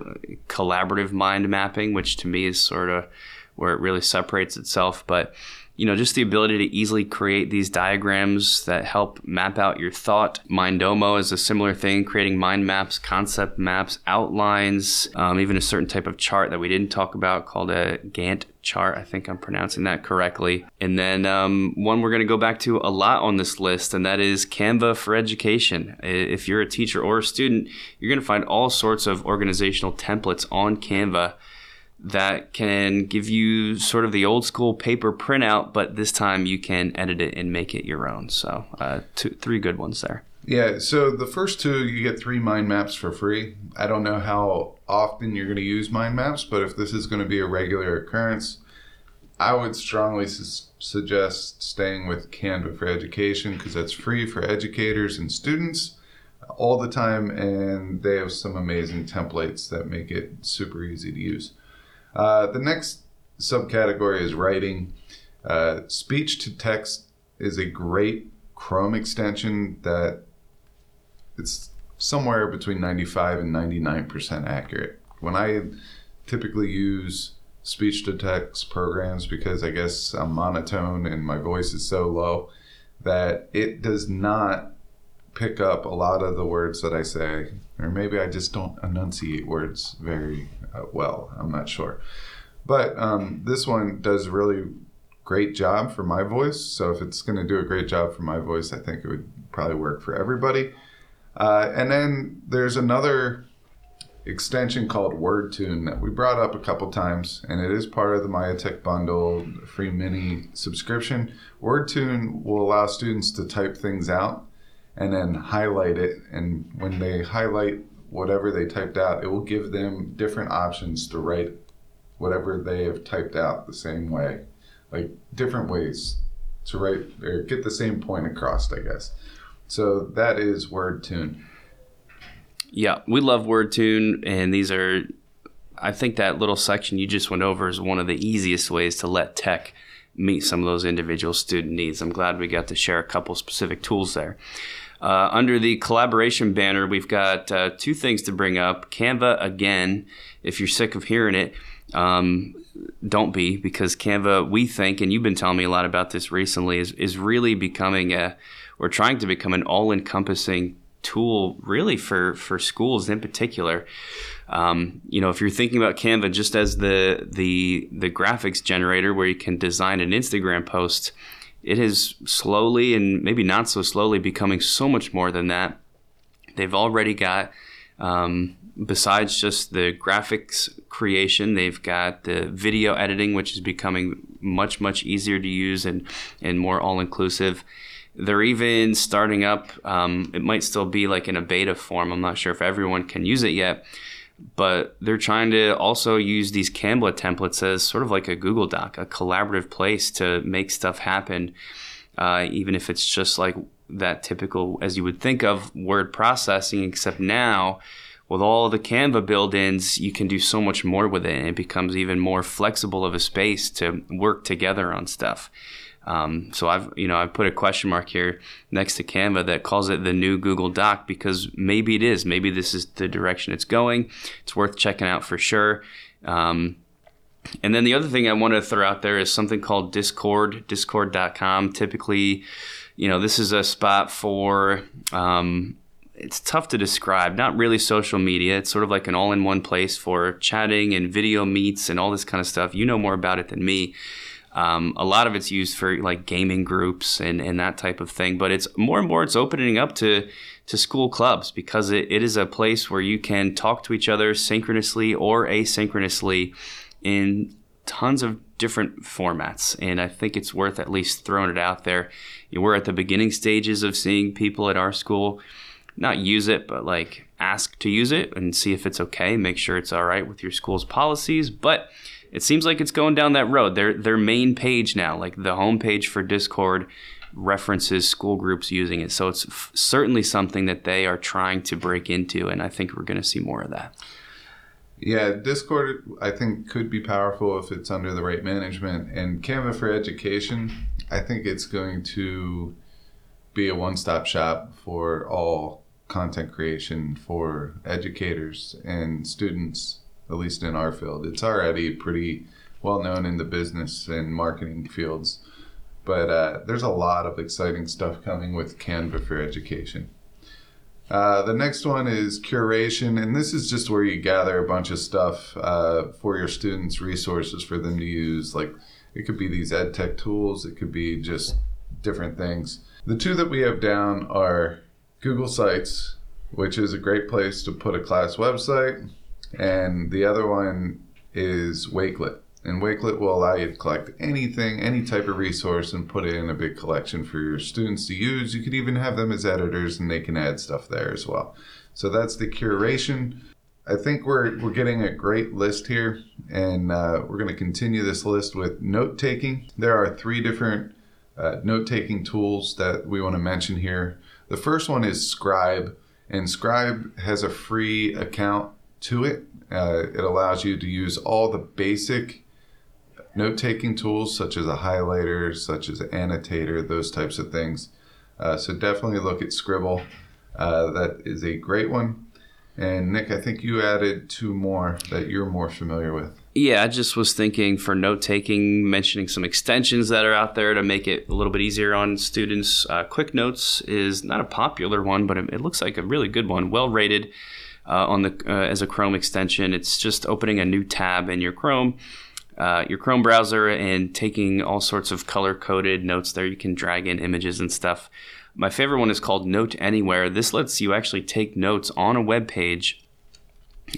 collaborative mind mapping, which to me is sort of where it really separates itself. But you know, just the ability to easily create these diagrams that help map out your thought. Mindomo is a similar thing, creating mind maps, concept maps, outlines, um, even a certain type of chart that we didn't talk about called a Gantt chart. I think I'm pronouncing that correctly. And then um, one we're going to go back to a lot on this list, and that is Canva for Education. If you're a teacher or a student, you're going to find all sorts of organizational templates on Canva that can give you sort of the old school paper printout, but this time you can edit it and make it your own. So, uh, two, three good ones there. Yeah, so the first two, you get three mind maps for free. I don't know how often you're going to use mind maps, but if this is going to be a regular occurrence, I would strongly su- suggest staying with Canva for Education because that's free for educators and students all the time, and they have some amazing templates that make it super easy to use. Uh, the next subcategory is writing. Uh, speech to text is a great Chrome extension that it's somewhere between 95 and 99% accurate. When I typically use speech to text programs because I guess I'm monotone and my voice is so low that it does not pick up a lot of the words that I say, or maybe I just don't enunciate words very uh, well. I'm not sure. But um, this one does a really great job for my voice. So if it's going to do a great job for my voice, I think it would probably work for everybody. Uh, and then there's another extension called WordTune that we brought up a couple times, and it is part of the Maya Tech Bundle free mini subscription. WordTune will allow students to type things out and then highlight it. And when they highlight whatever they typed out, it will give them different options to write whatever they have typed out the same way, like different ways to write or get the same point across, I guess. So that is WordTune. Yeah, we love WordTune, and these are, I think that little section you just went over is one of the easiest ways to let tech meet some of those individual student needs. I'm glad we got to share a couple specific tools there. Uh, under the collaboration banner, we've got uh, two things to bring up. Canva, again, if you're sick of hearing it, um, don't be, because Canva, we think, and you've been telling me a lot about this recently, is, is really becoming a, we're trying to become an all encompassing tool really for, for schools in particular. Um, you know, if you're thinking about Canva just as the, the, the graphics generator where you can design an Instagram post, it is slowly and maybe not so slowly becoming so much more than that. They've already got, um, besides just the graphics creation, they've got the video editing, which is becoming much, much easier to use and, and more all inclusive. They're even starting up, um, it might still be like in a beta form. I'm not sure if everyone can use it yet but they're trying to also use these Canva templates as sort of like a Google Doc, a collaborative place to make stuff happen, uh, even if it's just like that typical, as you would think of, word processing, except now with all the Canva build ins, you can do so much more with it, and it becomes even more flexible of a space to work together on stuff. Um, so I've you know I've put a question mark here next to Canva that calls it the new Google Doc because maybe it is maybe this is the direction it's going. It's worth checking out for sure. Um, and then the other thing I want to throw out there is something called Discord, discord.com. Typically, you know, this is a spot for, um, it's tough to describe, not really social media. It's sort of like an all in one place for chatting and video meets and all this kind of stuff. You know more about it than me. Um, a lot of it's used for like gaming groups and, and that type of thing, but it's more and more it's opening up to to school clubs because it, it is a place where you can talk to each other synchronously or asynchronously in tons of different formats. And I think it's worth at least throwing it out there. We're at the beginning stages of seeing people at our school not use it, but like ask to use it and see if it's okay. Make sure it's all right with your school's policies. But it seems like it's going down that road. Their their main page now, like the homepage for Discord, references school groups using it. So it's f- certainly something that they are trying to break into, and I think we're going to see more of that. Yeah, Discord I think could be powerful if it's under the right management. And Canva for Education, I think it's going to be a one-stop shop for all content creation for educators and students, at least in our field. It's already pretty well known in the business and marketing fields. But uh, there's a lot of exciting stuff coming with Canva for Education. Uh, the next one is curation, and this is just where you gather a bunch of stuff uh, for your students, resources for them to use. Like it could be these ed tech tools, it could be just different things. The two that we have down are Google Sites, which is a great place to put a class website, and the other one is Wakelet. And Wakelet will allow you to collect anything, any type of resource, and put it in a big collection for your students to use. You could even have them as editors, and they can add stuff there as well. So that's the curation. I think we're we're getting a great list here, and uh, we're going to continue this list with note taking. There are three different uh, note taking tools that we want to mention here. The first one is Scribe, and Scribe has a free account to it. Uh, it allows you to use all the basic note taking tools such as a highlighter, such as an annotator, those types of things. Uh, so definitely look at Scrible. Uh, that is a great one. And Nick, I think you added two more that you're more familiar with. Yeah, I just was thinking for note taking, mentioning some extensions that are out there to make it a little bit easier on students. Uh, Quick Notes is not a popular one, but it, it looks like a really good one, well rated uh, on the uh, as a Chrome extension. It's just opening a new tab in your Chrome uh, your Chrome browser and taking all sorts of color coded notes there. You can drag in images and stuff. My favorite one is called Note Anywhere. This lets you actually take notes on a web page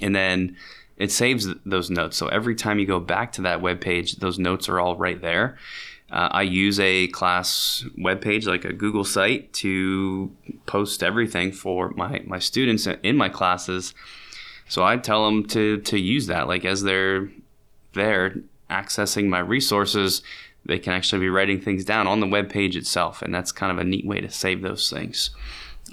and then it saves those notes. So every time you go back to that web page, those notes are all right there. Uh, I use a class web page like a Google site to post everything for my, my students in my classes. So I tell them to, to use that like as they're there accessing my resources, they can actually be writing things down on the web page itself. And that's kind of a neat way to save those things.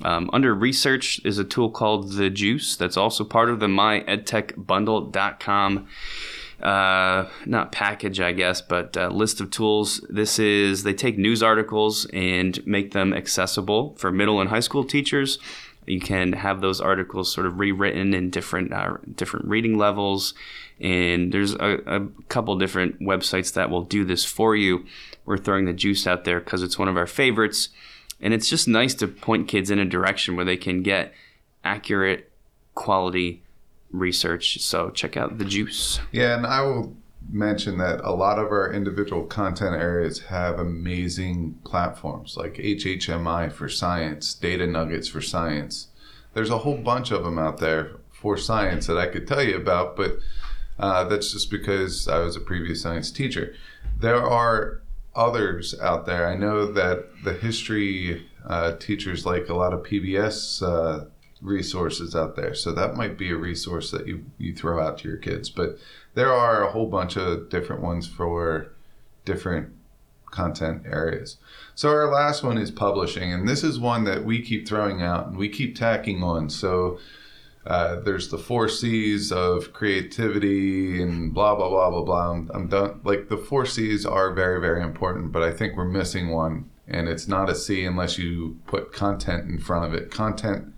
Um, under research is a tool called The Juice that's also part of the myedtechbundle.com uh, not package, I guess, but uh, list of tools. This is they take news articles and make them accessible for middle and high school teachers. You can have those articles sort of rewritten in different uh, different reading levels and there's a, a couple different websites that will do this for you. We're throwing the juice out there because it's one of our favorites. And it's just nice to point kids in a direction where they can get accurate, quality research. So check out the juice. Yeah, and I will mention that a lot of our individual content areas have amazing platforms like HHMI for science, Data Nuggets for science. There's a whole bunch of them out there for science that I could tell you about, but uh, that's just because I was a previous science teacher. There are others out there. I know that the history uh, teachers like a lot of PBS uh, resources out there. So that might be a resource that you, you throw out to your kids. But there are a whole bunch of different ones for different content areas. So our last one is publishing, and this is one that we keep throwing out and we keep tacking on. So uh, there's the four C's of creativity and blah blah blah blah blah. I'm, I'm done. Like the four C's are very very important, but I think we're missing one, and it's not a C unless you put content in front of it. Content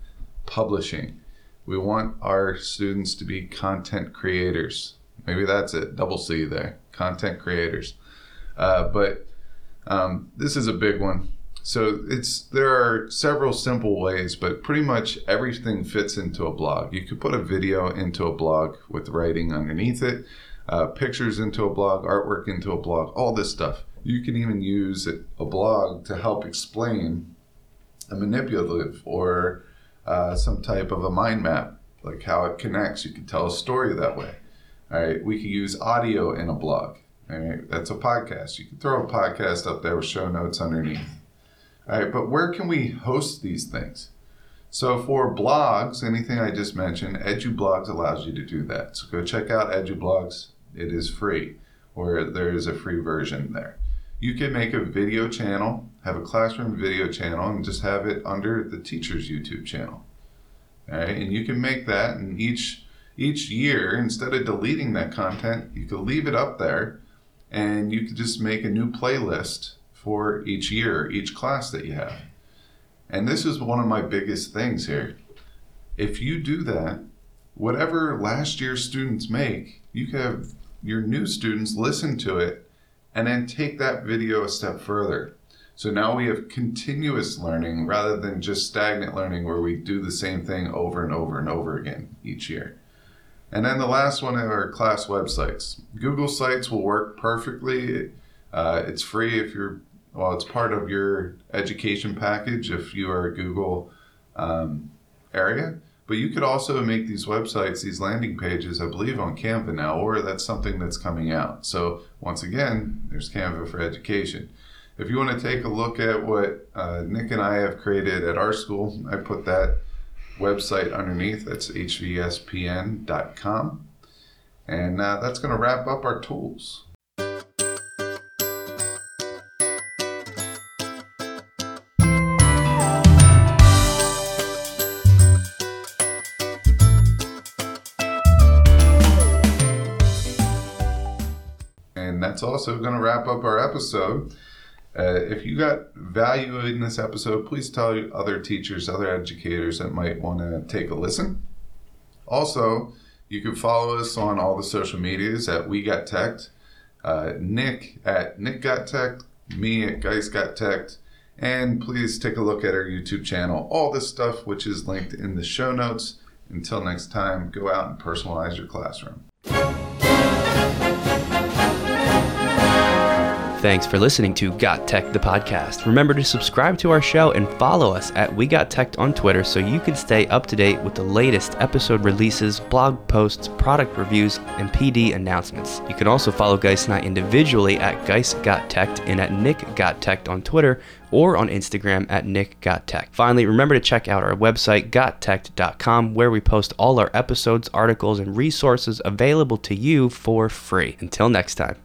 publishing. We want our students to be content creators. Maybe that's it. Double C there. Content creators. Uh, but um, this is a big one. So it's there are several simple ways, but pretty much everything fits into a blog. You could put a video into a blog with writing underneath it, uh, pictures into a blog, artwork into a blog, all this stuff. You can even use a blog to help explain a manipulative or uh, some type of a mind map, like how it connects. You can tell a story that way. All right, we could use audio in a blog. All right, that's a podcast. You can throw a podcast up there with show notes underneath. All right, but where can we host these things? So for blogs, anything I just mentioned, EduBlogs allows you to do that. So go check out EduBlogs. It is free, or there is a free version there. You can make a video channel, have a classroom video channel, and just have it under the teacher's YouTube channel. All right, and you can make that, and each each year, instead of deleting that content, you could leave it up there, and you could just make a new playlist for each year, each class that you have. And this is one of my biggest things here. If you do that, whatever last year's students make, you can have your new students listen to it and then take that video a step further. So now we have continuous learning rather than just stagnant learning where we do the same thing over and over and over again each year. And then the last one are class websites. Google Sites will work perfectly. Uh, it's free if you're well, it's part of your education package if you are a Google um, area. But you could also make these websites, these landing pages, I believe, on Canva now, or that's something that's coming out. So, once again, there's Canva for education. If you want to take a look at what uh, Nick and I have created at our school, I put that website underneath. That's hvspn.com. And uh, that's going to wrap up our tools. And that's also going to wrap up our episode. Uh, if you got value in this episode, please tell other teachers, other educators that might want to take a listen. Also, you can follow us on all the social medias at We Got Tech, uh, Nick at Nick Got Tech, me at Geist Got Tech, and please take a look at our YouTube channel. All this stuff, which is linked in the show notes. Until next time, go out and personalize your classroom. Thanks for listening to Got Tech the podcast. Remember to subscribe to our show and follow us at We Got Tech on Twitter so you can stay up to date with the latest episode releases, blog posts, product reviews, and PD announcements. You can also follow Geist and I individually at Geist Got Tech and at Nick Got Tech on Twitter or on Instagram at Nick Got Tech. Finally, remember to check out our website, gottech.com, where we post all our episodes, articles, and resources available to you for free. Until next time.